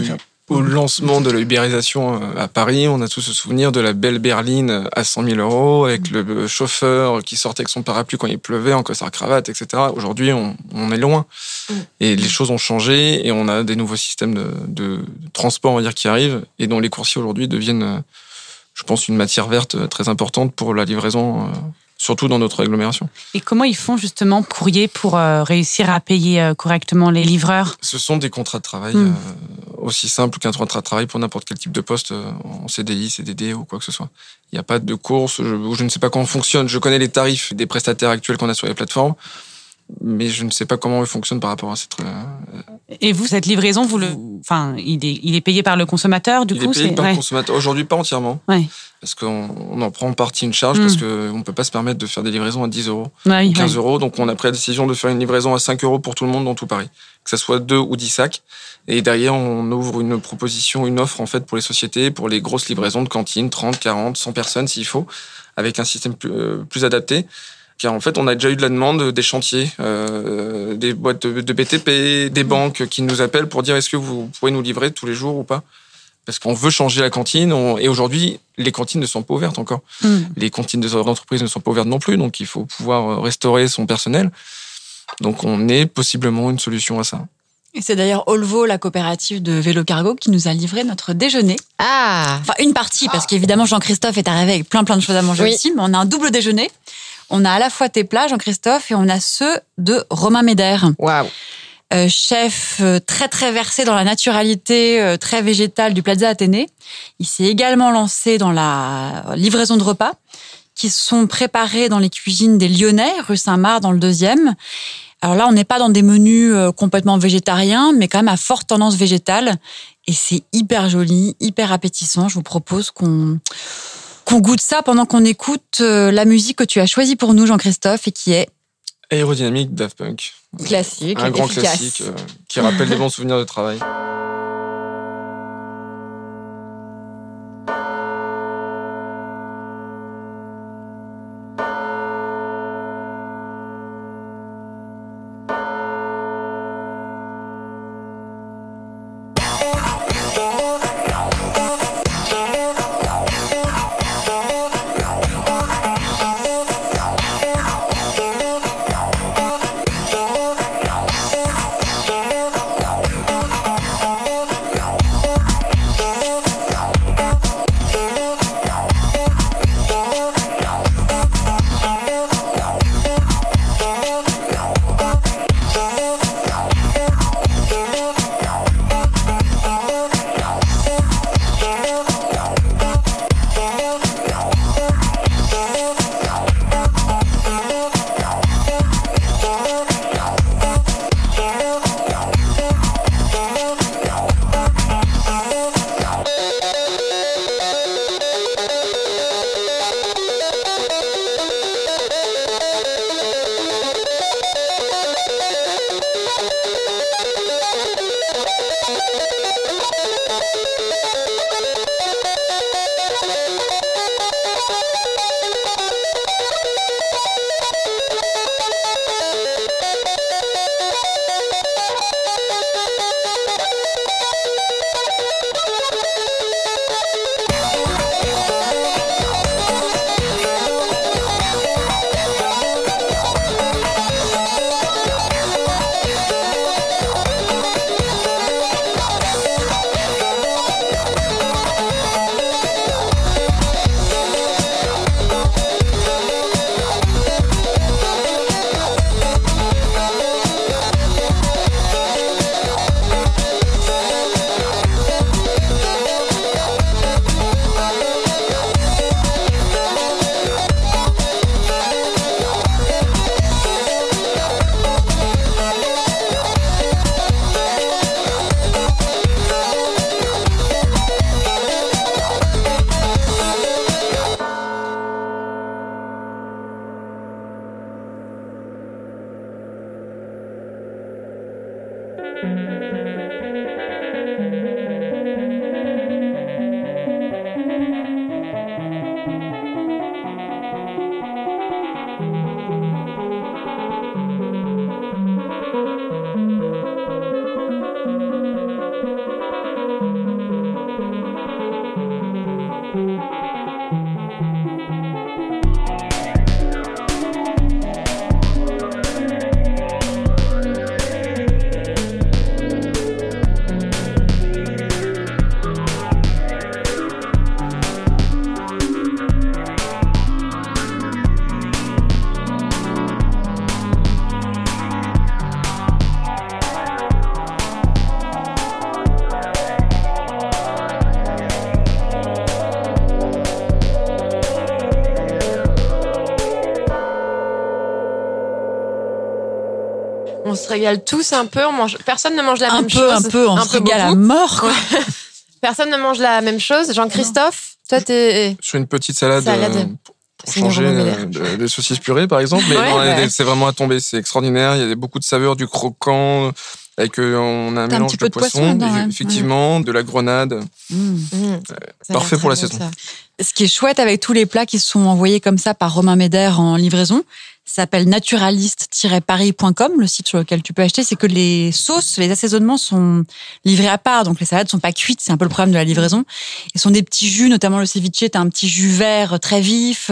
au lancement de l'ubérisation euh, à Paris, on a tous ce souvenir de la belle berline à 100 000 euros avec le chauffeur qui sortait avec son parapluie quand il pleuvait en costard cravate, etc. Aujourd'hui, on, on est loin et les choses ont changé et on a des nouveaux systèmes de, de transport, on va dire, qui arrivent et dont les coursiers aujourd'hui deviennent, euh, je pense, une matière verte euh, très importante pour la livraison, surtout dans notre agglomération. Et comment ils font justement courrier pour euh, réussir à payer euh, correctement les livreurs? Ce sont des contrats de travail Mm. euh, aussi simples qu'un contrat de travail pour n'importe quel type de poste en CDI, CDD ou quoi que ce soit. Il n'y a pas de course, je, je ne sais pas comment fonctionne. Je connais les tarifs des prestataires actuels qu'on a sur les plateformes. Mais je ne sais pas comment il fonctionne par rapport à cette. euh, Et vous, cette livraison, vous le, enfin, il est, il est payé par le consommateur, du il coup, est payé par ouais. le consommateur. Aujourd'hui, pas entièrement. Ouais. Parce qu'on on en prend en partie une charge parce qu'on ne peut pas se permettre de faire des livraisons à 10 euros Ouais, ou 15 ouais. euros. Donc, on a pris la décision de faire une livraison à 5 euros pour tout le monde dans tout Paris. Que ce soit 2 ou 10 sacs. Et derrière, on ouvre une proposition, une offre, en fait, pour les sociétés, pour les grosses livraisons de cantines, 30, 40, 100 personnes s'il faut, avec un système plus, euh, plus adapté. Car en fait, on a déjà eu de la demande des chantiers, euh, des boîtes de, de BTP, des banques qui nous appellent pour dire est-ce que vous pouvez nous livrer tous les jours ou pas? Parce qu'on veut changer la cantine. on- et aujourd'hui, les cantines ne sont pas ouvertes encore. Mm. Les cantines des entreprises ne sont pas ouvertes non plus, donc il faut pouvoir euh, restaurer son personnel. Donc on est possiblement une solution à ça. Et c'est d'ailleurs Olvo, la coopérative de vélo cargo, qui nous a livré notre déjeuner. Ah Enfin, une partie, parce qu'évidemment, Jean-Christophe est arrivé avec plein plein de choses à manger Oui. aussi, mais on a un double déjeuner. On a à la fois tes plats, Jean-Christophe, et on a ceux de Romain Méder. Waouh euh, chef euh, très très versé dans la naturalité euh, très végétale du Plaza Athénée. Il s'est également lancé dans la livraison de repas qui sont préparés dans les cuisines des Lyonnais, rue Saint-Marc dans le deuxième. Alors là, on n'est pas dans des menus complètement végétariens, mais quand même à forte tendance végétale. Et c'est hyper joli, hyper appétissant. Je vous propose qu'on qu'on goûte ça pendant qu'on écoute euh, la musique que tu as choisie pour nous, Jean-Christophe, et qui est Aérodynamique Daft Punk. Classique, Un grand efficace. classique euh, qui rappelle des bons souvenirs de travail. Régale tous un peu. On mange... Personne ne mange la Un même peu, chose. un peu, on se régale à beaucoup. mort, quoi. Ouais. Personne ne mange la même chose. Jean-Christophe, toi, t'es. Sur une petite salade, Salade. euh, pour, changer euh, des saucisses purées, par exemple. Mais Ouais, non, ouais. c'est vraiment à tomber. C'est extraordinaire. Il y a beaucoup de saveurs, du croquant. Avec, euh, on a un un mélange petit de peu de poisson poisson, dedans, ouais. effectivement, de la grenade. Mm. Mmh. A l'air parfait pour la saison. ça. Ce qui est chouette avec tous les plats qui sont envoyés comme ça par Romain Méder en livraison, s'appelle naturaliste-paris.com, le site sur lequel tu peux acheter, c'est que les sauces, les assaisonnements sont livrés à part, donc les salades sont pas cuites, c'est un peu le problème de la livraison. Ils sont des petits jus, notamment le ceviche, t'as un petit jus vert très vif,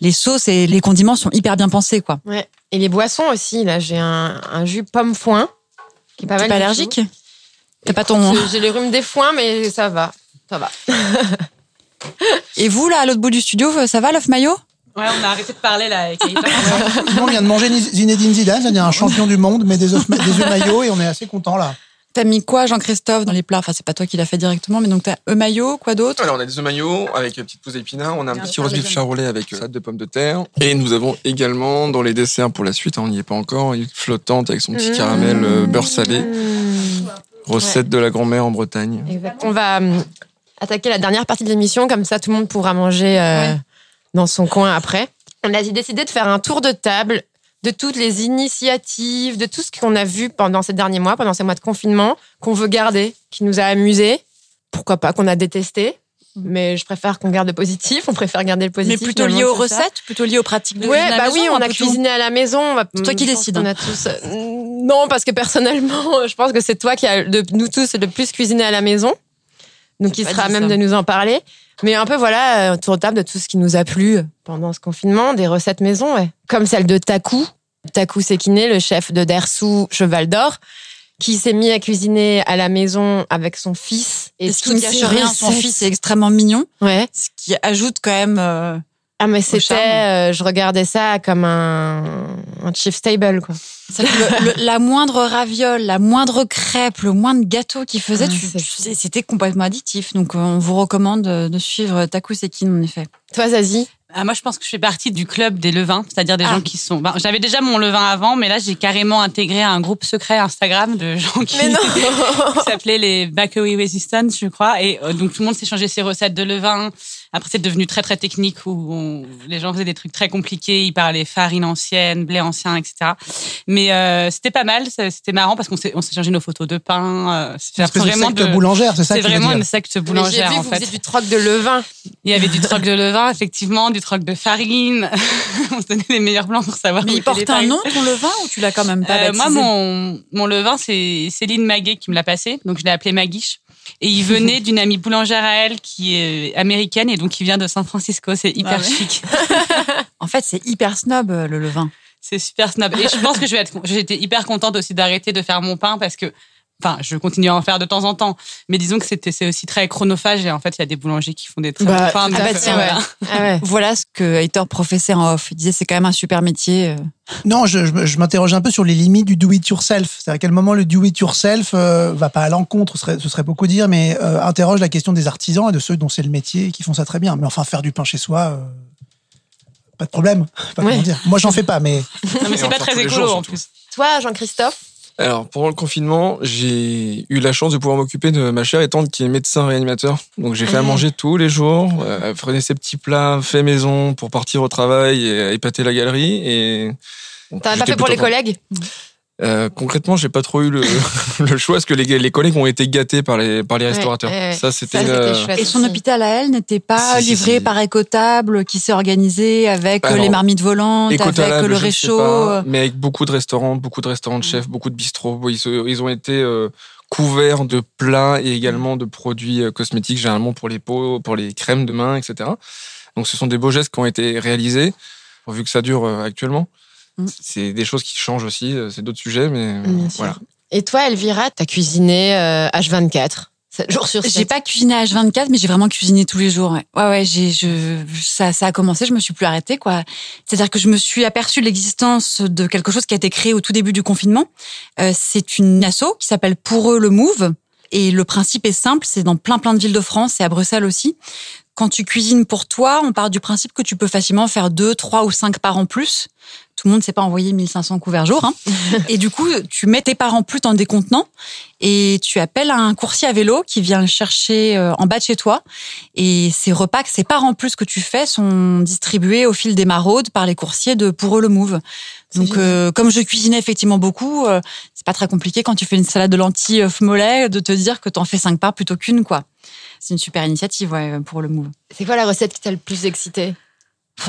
les sauces et les condiments sont hyper bien pensés, quoi. Ouais. Et les boissons aussi. Là, j'ai un, un jus pomme foin qui est pas T'es mal. pas allergique. T'as pas ton... J'ai- J'ai les rhumes des foins, mais ça va. Ça va. Et vous, là, à l'autre bout du studio, ça va, l'œuf maillot? Ouais, on a arrêté de parler là avec on vient de manger Zinedine Zidane, c'est-à-dire un champion du monde, mais des œufs, des œufs maillots, et on est assez content là. T'as mis quoi, Jean-Christophe, dans les plats? Enfin, c'est pas toi qui l'as fait directement, mais donc t'as œuf maillot, quoi d'autre? Alors, on a des œufs maillots avec une petite pousse d'épinards. On a un Et un petit roast beef charolais avec euh, salade de pommes de terre. Et nous avons également, dans les desserts pour la suite, hein, on n'y est pas encore, une flottante avec son petit Mmh. caramel euh, beurre salé. Mmh. Recette de la grand-mère en Bretagne. On va hum, attaquer la dernière partie de l'émission, comme ça tout le monde pourra manger euh, Ouais. Dans son coin après. On a décidé de faire un tour de table de toutes les initiatives, de tout ce qu'on a vu pendant ces derniers mois, pendant ces mois de confinement, qu'on veut garder, qui nous a amusés, pourquoi pas, qu'on a détesté. Mais je préfère qu'on garde le positif, on préfère garder le Mais positif. plutôt finalement, lié aux ça. recettes, plutôt lié aux pratiques de Ouais, cuisine à la bah maison, oui, on a cuisiné à la maison. C'est toi qui décides, hein. a tous. euh, Non, parce que personnellement, je pense que c'est toi qui a de nous tous le plus cuisiné à la maison. Donc, il sera même ça. de nous en parler. Mais un peu, voilà, un tour de table de tout ce qui nous a plu pendant ce confinement, des recettes maison, ouais. Comme celle de Taku. Taku Sekine, le chef de Dersou Cheval d'Or, qui s'est mis à cuisiner à la maison avec son fils. Et ce qui ne cache rien, son fils est extrêmement mignon, Ouais. ce qui ajoute quand même. euh, Ah, mais c'était, euh, je regardais ça comme un, un chief stable, quoi. le- le- la moindre raviole, la moindre crêpe, le moindre gâteau qu'il faisait, Ah, c'était complètement additif. Donc, on vous recommande de de suivre Taku Sekin, en effet. Toi, Zazie? Ah, moi, je pense que je fais partie du club des levains, c'est-à-dire des Ah. gens qui sont. ben, J'avais déjà mon levain avant, mais là, j'ai carrément intégré un groupe secret Instagram de gens qui, qui s'appelait les Bakery Resistance, je crois. Et euh, donc, tout le monde s'échangeait ses recettes de levain. Après, c'est devenu très, très technique où on- les gens faisaient des trucs très compliqués. Ils parlaient farine ancienne, blé ancien, etc. Mais euh, c'était pas mal. C'était marrant parce qu'on s'est- s'échangeait nos photos de pain. euh, C'est une espèce de secte boulangère, c'est ça C'est vraiment dire une secte boulangère, vu, en vous fait. faisiez du troc de levain. Il y avait du troc de levain, effectivement, du troc de farine. on se donnait les meilleurs plans pour savoir. Mais il porte un nom, ton levain, ou tu l'as quand même pas Euh, moi, mon, mon levain, c'est Céline Maguet qui me l'a passé. Donc, je l'ai appelé Maguiche. Et il venait d'une amie boulangère à elle qui est américaine et donc qui vient de San Francisco. C'est hyper Ah ouais. chic. En fait, c'est hyper snob, euh, le levain. C'est super snob. Et je pense que je vais être, j'étais hyper contente aussi d'arrêter de faire mon pain parce que, enfin, je continue à en faire de temps en temps. Mais disons que c'était, c'est aussi très chronophage et en fait, il y a des boulangers qui font des très Bah, bons pains. donc, à euh, ouais. Ah ouais. Voilà ce que Heitor professait en off. Il disait c'est quand même un super métier. euh. Non, je, je, je m'interroge un peu sur les limites du do-it-yourself. C'est à quel moment le do-it-yourself euh, va pas à l'encontre, ce serait, ce serait beaucoup dire, mais euh, interroge la question des artisans et de ceux dont c'est le métier et qui font ça très bien. Mais enfin, faire du pain chez soi, euh, pas de problème. Pas Ouais. comment dire. Moi, j'en fais pas, mais Non, mais c'est pas très écolo jours, en plus. Toi, Jean-Christophe? Alors, pendant le confinement, j'ai eu la chance de pouvoir m'occuper de ma chère et tante qui est médecin réanimateur. Donc, j'ai fait à manger tous les jours. Euh, elle prenait ses petits plats faits maison pour partir au travail et épater la galerie. Et T'en as pas fait pour les collègues? Euh, concrètement, j'ai pas trop eu le, le choix parce que les, les collègues ont été gâtés par les, par les Ouais, restaurateurs. ouais, ouais. Ça, c'était euh. Et son aussi. hôpital à elle n'était pas Si, si, livré si. par Écotable, qui s'est organisé avec euh, Alors, les marmites volantes, avec le ne sais réchaud. pas, euh. mais avec beaucoup de restaurants, beaucoup de restaurants de chefs, beaucoup de bistrots. Ils, ont été euh, couverts de plats et également de produits euh, cosmétiques, généralement pour les peaux, pour les crèmes de main, etc. Donc, ce sont des beaux gestes qui ont été réalisés, vu que ça dure euh, actuellement. Mm. C'est des choses qui changent aussi, euh, c'est d'autres sujets, mais sûr. voilà. Et toi, Elvira, t'as cuisiné euh, H24, 7 jours sur 7. J'ai pas cuisiné à H24, mais j'ai vraiment cuisiné tous les jours. Ouais, ouais, ouais j'ai, je, ça, ça a commencé, je me suis plus arrêtée, quoi. C'est-à-dire que je me suis aperçue de l'existence de quelque chose qui a été créé au tout début du confinement. Euh, c'est une asso qui s'appelle Pour eux le Move. Et le principe est simple, c'est dans plein plein de villes de France et à Bruxelles aussi, Quand tu cuisines pour toi, on part du principe que tu peux facilement faire deux, trois ou cinq parts en plus. Tout le monde ne sait pas envoyer 1500 couverts jour. Hein. et du coup, tu mets tes parts en plus dans des contenants et tu appelles un coursier à vélo qui vient le chercher euh, en bas de chez toi. Et ces repas, ces parts en plus que tu fais sont distribués au fil des maraudes par les coursiers de Pour eux le Move. Donc, euh, comme je cuisinais effectivement beaucoup, euh, c'est pas très compliqué quand tu fais une salade de lentilles œuf mollet de te dire que tu en fais cinq parts plutôt qu'une, quoi. C'est une super initiative, ouais, pour le Move. C'est quoi la recette qui t'a le plus excité?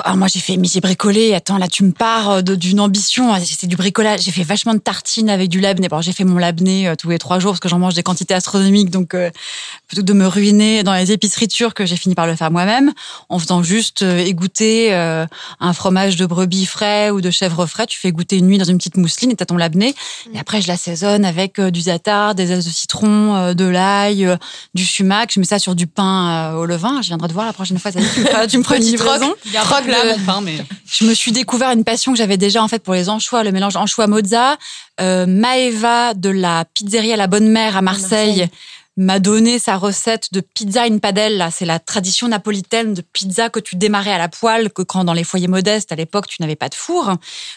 Ah, moi, j'ai fait, mais j'ai bricolé. Attends, là, tu me pars euh, d'une ambition. Ah, C'est du bricolage. J'ai fait vachement de tartines avec du labné. Bon, j'ai fait mon labné euh, tous les trois jours parce que j'en mange des quantités astronomiques. Donc, euh, plutôt que de me ruiner dans les épiceries turques, j'ai fini par le faire moi-même en faisant juste euh, égoutter euh, un fromage de brebis frais ou de chèvre frais. Tu fais goûter une nuit dans une petite mousseline et t'as ton labné. Et après, je l'assaisonne avec du zatar, des ailes de citron, euh, de l'ail, du sumac. Je mets ça sur du pain au levain. Je viendrai te voir la prochaine fois. Zazie. Tu me feras, tu me feras une Petit là, mais Je me suis découvert une passion que j'avais déjà en fait pour les anchois, le mélange anchois mozza. Euh, Maeva de la pizzeria La Bonne Mère à Marseille, Marseille. m'a donné sa recette de pizza in padella. C'est la tradition napolitaine de pizza que tu démarrais à la poêle, que quand dans les foyers modestes à l'époque tu n'avais pas de four.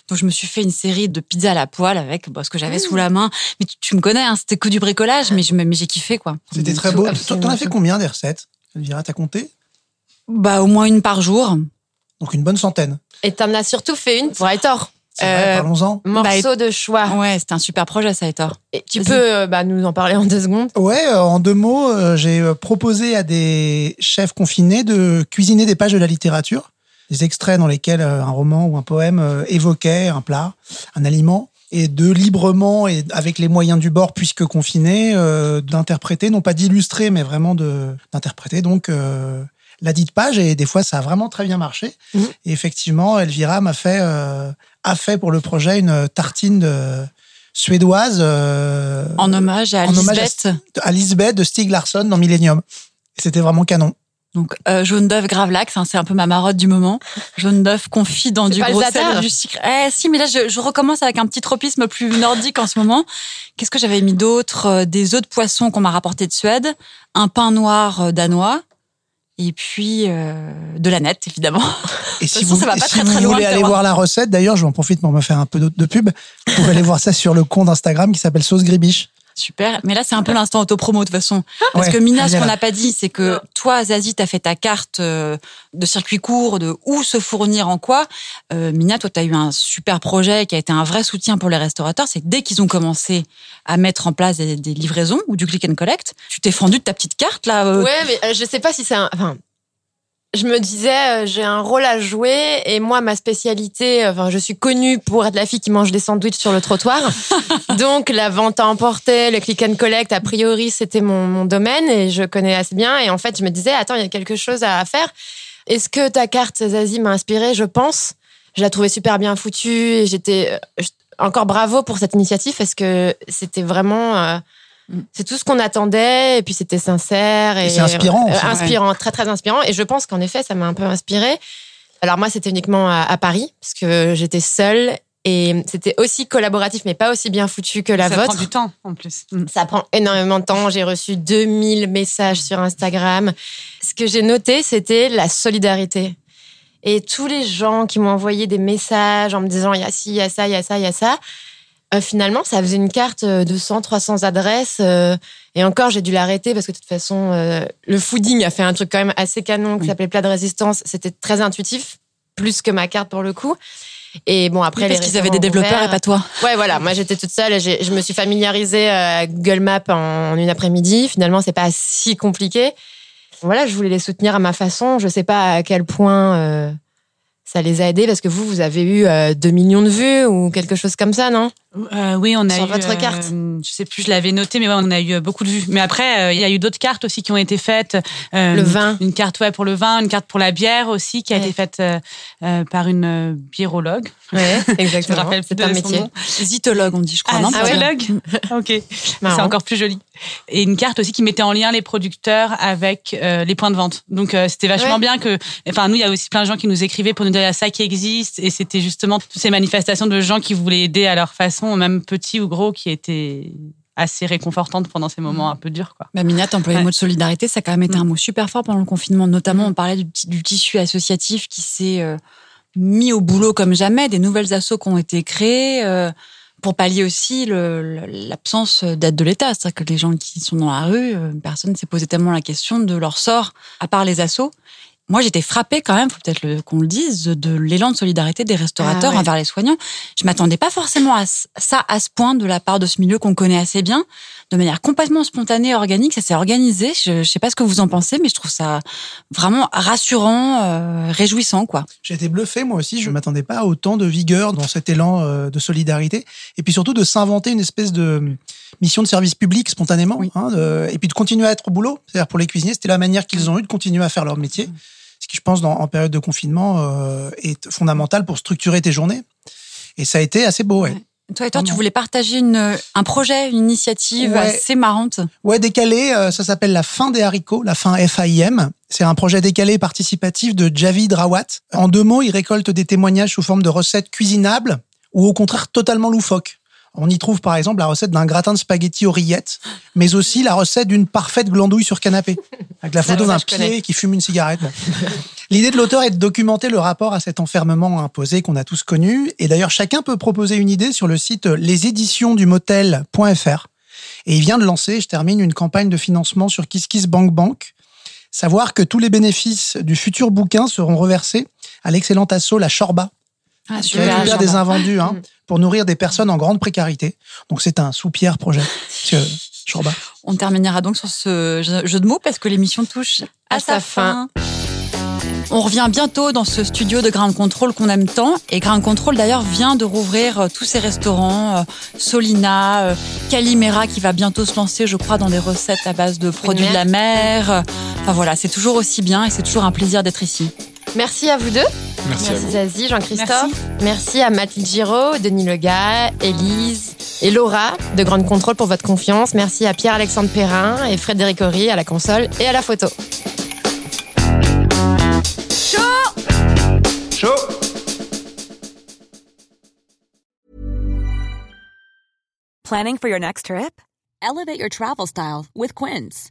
Donc je me suis fait une série de pizzas à la poêle avec ce que j'avais sous la main. Mais tu, tu me connais, hein, c'était que du bricolage, mais je me- mais j'ai kiffé quoi. C'était très beau. Toi, T'en as fait combien des recettes Elvira, t'as compté? Bah au moins une par jour. Donc une bonne centaine. Et t'en as surtout fait une pour Aitor. C'est Euh, parlons-en. Morceau de choix. Ouais, c'était un super projet ça, Hector. Et tu peux euh, bah, nous en parler en deux secondes Ouais, euh, en deux mots, euh, j'ai proposé à des chefs confinés de cuisiner des pages de la littérature, des extraits dans lesquels euh, un roman ou un poème euh, évoquait un plat, un aliment, et de librement et avec les moyens du bord, puisque confinés, euh, d'interpréter, non pas d'illustrer, mais vraiment de d'interpréter donc euh, la dite page. Et des fois, ça a vraiment très bien marché. Mhm. Et effectivement, Elvira m'a fait euh, a fait pour le projet une tartine de suédoise. euh, En hommage à en hommage à- Lisbeth. à Lisbeth de Stig Larsson dans Millennium. C'était vraiment canon. Donc euh, jaune d'œuf gravlax, hein, c'est un peu ma marotte du moment. Jaune d'œuf confit dans du pas gros sel du sucre. Eh si, mais là je, je recommence avec un petit tropisme plus nordique en ce moment. Qu'est-ce que j'avais mis d'autre Euh, Des œufs de poisson qu'on m'a rapporté de Suède, un pain noir danois. Et puis euh, de la nette, évidemment. Et si façon, vous, ça va et pas si très, vous très loin, voulez le aller voir la recette, d'ailleurs, je vais en profite pour me faire un peu de, de pub. Vous pouvez aller voir ça sur le compte Instagram qui s'appelle Sauce Gribiche. Super. Mais là, c'est un peu l'instant autopromo de toute façon. Parce Ouais, que Mina, ce qu'on n'a pas dit, c'est que toi, Zazie, t'as fait ta carte euh, de circuit court, de où se fournir en quoi. Euh, Mina, toi, t'as eu un super projet qui a été un vrai soutien pour les restaurateurs. C'est que dès qu'ils ont commencé à mettre en place des, des livraisons ou du click and collect, tu t'es fendu de ta petite carte là. euh, Ouais, mais euh, je sais pas si c'est un. Enfin, je me disais, euh, j'ai un rôle à jouer et moi, ma spécialité, euh, enfin, je suis connue pour être la fille qui mange des sandwichs sur le trottoir. Donc, la vente à emporter, le click and collect, a priori, c'était mon, mon domaine et je connais assez bien. Et en fait, je me disais, attends, il y a quelque chose à faire. Est-ce que ta carte, Zazie, m'a inspirée? Je pense. Je la trouvais super bien foutue et j'étais euh, encore bravo pour cette initiative parce que c'était vraiment. Euh, c'est tout ce qu'on attendait et puis c'était sincère et, Et c'est inspirant euh, aussi. inspirant, très très inspirant. Et je pense qu'en effet, ça m'a un peu inspiré. Alors moi, c'était uniquement à, à Paris parce que j'étais seule et c'était aussi collaboratif, mais pas aussi bien foutu que la ça vôtre. prend du temps en plus. Mm. Ça prend énormément de temps. J'ai reçu 2000 messages sur Instagram. Ce que j'ai noté, c'était la solidarité. Et tous les gens qui m'ont envoyé des messages en me disant il y a ci, il y a ça, il y a ça, il y a ça. Euh, finalement, ça faisait une carte euh, de 100, 300 adresses. euh, et encore, j'ai dû l'arrêter parce que de toute façon, euh, le fooding a fait un truc quand même assez canon qui Oui. s'appelait plat de résistance. C'était très intuitif, plus que ma carte pour le coup. Et bon, après, parce les qu'ils avaient des développeurs et pas toi. Ouais, voilà. Moi, j'étais toute seule. et Je me suis familiarisée à Google Maps en, en une après-midi. Finalement, c'est pas si compliqué. Voilà, je voulais les soutenir à ma façon. Je sais pas à quel point ça les a aidés parce que vous, vous avez eu euh, 2 millions de vues ou quelque chose comme ça, non? Euh, oui, on a Sur eu. votre euh, carte. je sais plus, je l'avais noté, mais ouais, on a eu euh, beaucoup de vues. Mais après, euh, il y a eu d'autres cartes aussi qui ont été faites. Euh, Le vin. Une carte ouais, pour le vin, une carte pour la bière aussi, qui a Ouais. été faite par une euh, biérologue. Ouais, Je me exactement. rappelle C'est un métier. nom. Zytologue, on dit, je crois, Ah, non ah ouais. zytologue Ok. C'est encore plus joli. Et une carte aussi qui mettait en lien les producteurs avec euh, les points de vente. Donc euh, c'était vachement Ouais. bien que. Enfin, nous, il y a aussi plein de gens qui nous écrivaient pour nous dire il y a ça qui existe. Et c'était justement toutes ces manifestations de gens qui voulaient aider à leur façon, même petits ou gros, qui étaient assez réconfortante pendant ces moments un peu durs. Quoi. Bah, Mina, t'emploies le Ouais. mot de solidarité, ça a quand même été un Mm. mot super fort pendant le confinement. Notamment, on parlait du, ti- du tissu associatif qui s'est euh, mis au boulot comme jamais, des nouvelles assos qui ont été créées euh, pour pallier aussi le- le- l'absence d'aide de l'État. C'est-à-dire que les gens qui sont dans la rue, euh, personne ne s'est posé tellement la question de leur sort, à part les assos. Moi, j'étais frappée quand même, faut peut-être qu'on le dise, de l'élan de solidarité des restaurateurs Ah ouais. envers les soignants. Je m'attendais pas forcément à ça à ce point de la part de ce milieu qu'on connaît assez bien, de manière complètement spontanée, organique. Ça s'est organisé. Je, je sais pas ce que vous en pensez, mais je trouve ça vraiment rassurant, euh, réjouissant, quoi. J'ai été bluffé, moi aussi. Je ne m'attendais pas à autant de vigueur dans cet élan euh, de solidarité. Et puis surtout de s'inventer une espèce de mission de service public spontanément. Oui. hein, de- et puis de continuer à être au boulot. C'est-à-dire pour les cuisiniers, c'était la manière qu'ils ont eu de continuer à faire leur métier. Qui, je pense, dans, en période de confinement, euh, est fondamental pour structurer tes journées. Et ça a été assez beau, ouais. Ouais. Toi et toi, tu voulais partager une, un projet, une initiative Ouais. assez marrante. Ouais, décalé, euh, ça s'appelle la fin des haricots, la fin FAIM. C'est un projet décalé participatif de Javid Rawat. En deux mots, il récolte des témoignages sous forme de recettes cuisinables ou au contraire totalement loufoques. On y trouve par exemple la recette d'un gratin de spaghettis aux rillettes, mais aussi la recette d'une parfaite glandouille sur canapé, avec la photo d'un connais. pied qui fume une cigarette. L'idée de l'auteur est de documenter le rapport à cet enfermement imposé qu'on a tous connu. Et d'ailleurs, chacun peut proposer une idée sur le site leséditionsdumotel.fr. Et il vient de lancer, je termine, une campagne de financement sur KissKissBankBank. Savoir que tous les bénéfices du futur bouquin seront reversés à l'excellente asso La Chorba, Ah, qui récupère des invendus hein, pour nourrir des personnes en grande précarité. Donc c'est un sous-pierre projet. Monsieur Chorba. On terminera donc sur ce jeu de mots parce que l'émission touche à, À sa, sa fin. On revient bientôt dans ce studio de Ground Control qu'on aime tant. Et Ground Control d'ailleurs vient de rouvrir euh, tous ses restaurants. euh, Solina, euh, Calimera qui va bientôt se lancer, je crois, dans des recettes à base de produits de la mer. Enfin voilà, c'est toujours aussi bien et c'est toujours un plaisir d'être ici. Merci à vous deux. Merci, à vous. Zazie, Jean-Christophe. Merci. à Mathilde Giraud, Denis Lega, Élise et Laura de Grande Contrôle pour votre confiance. Merci à Pierre-Alexandre Perrin et Frédéric Horry à la console et à la photo. Chaud Planning for your next trip? Elevate your travel style with Quince.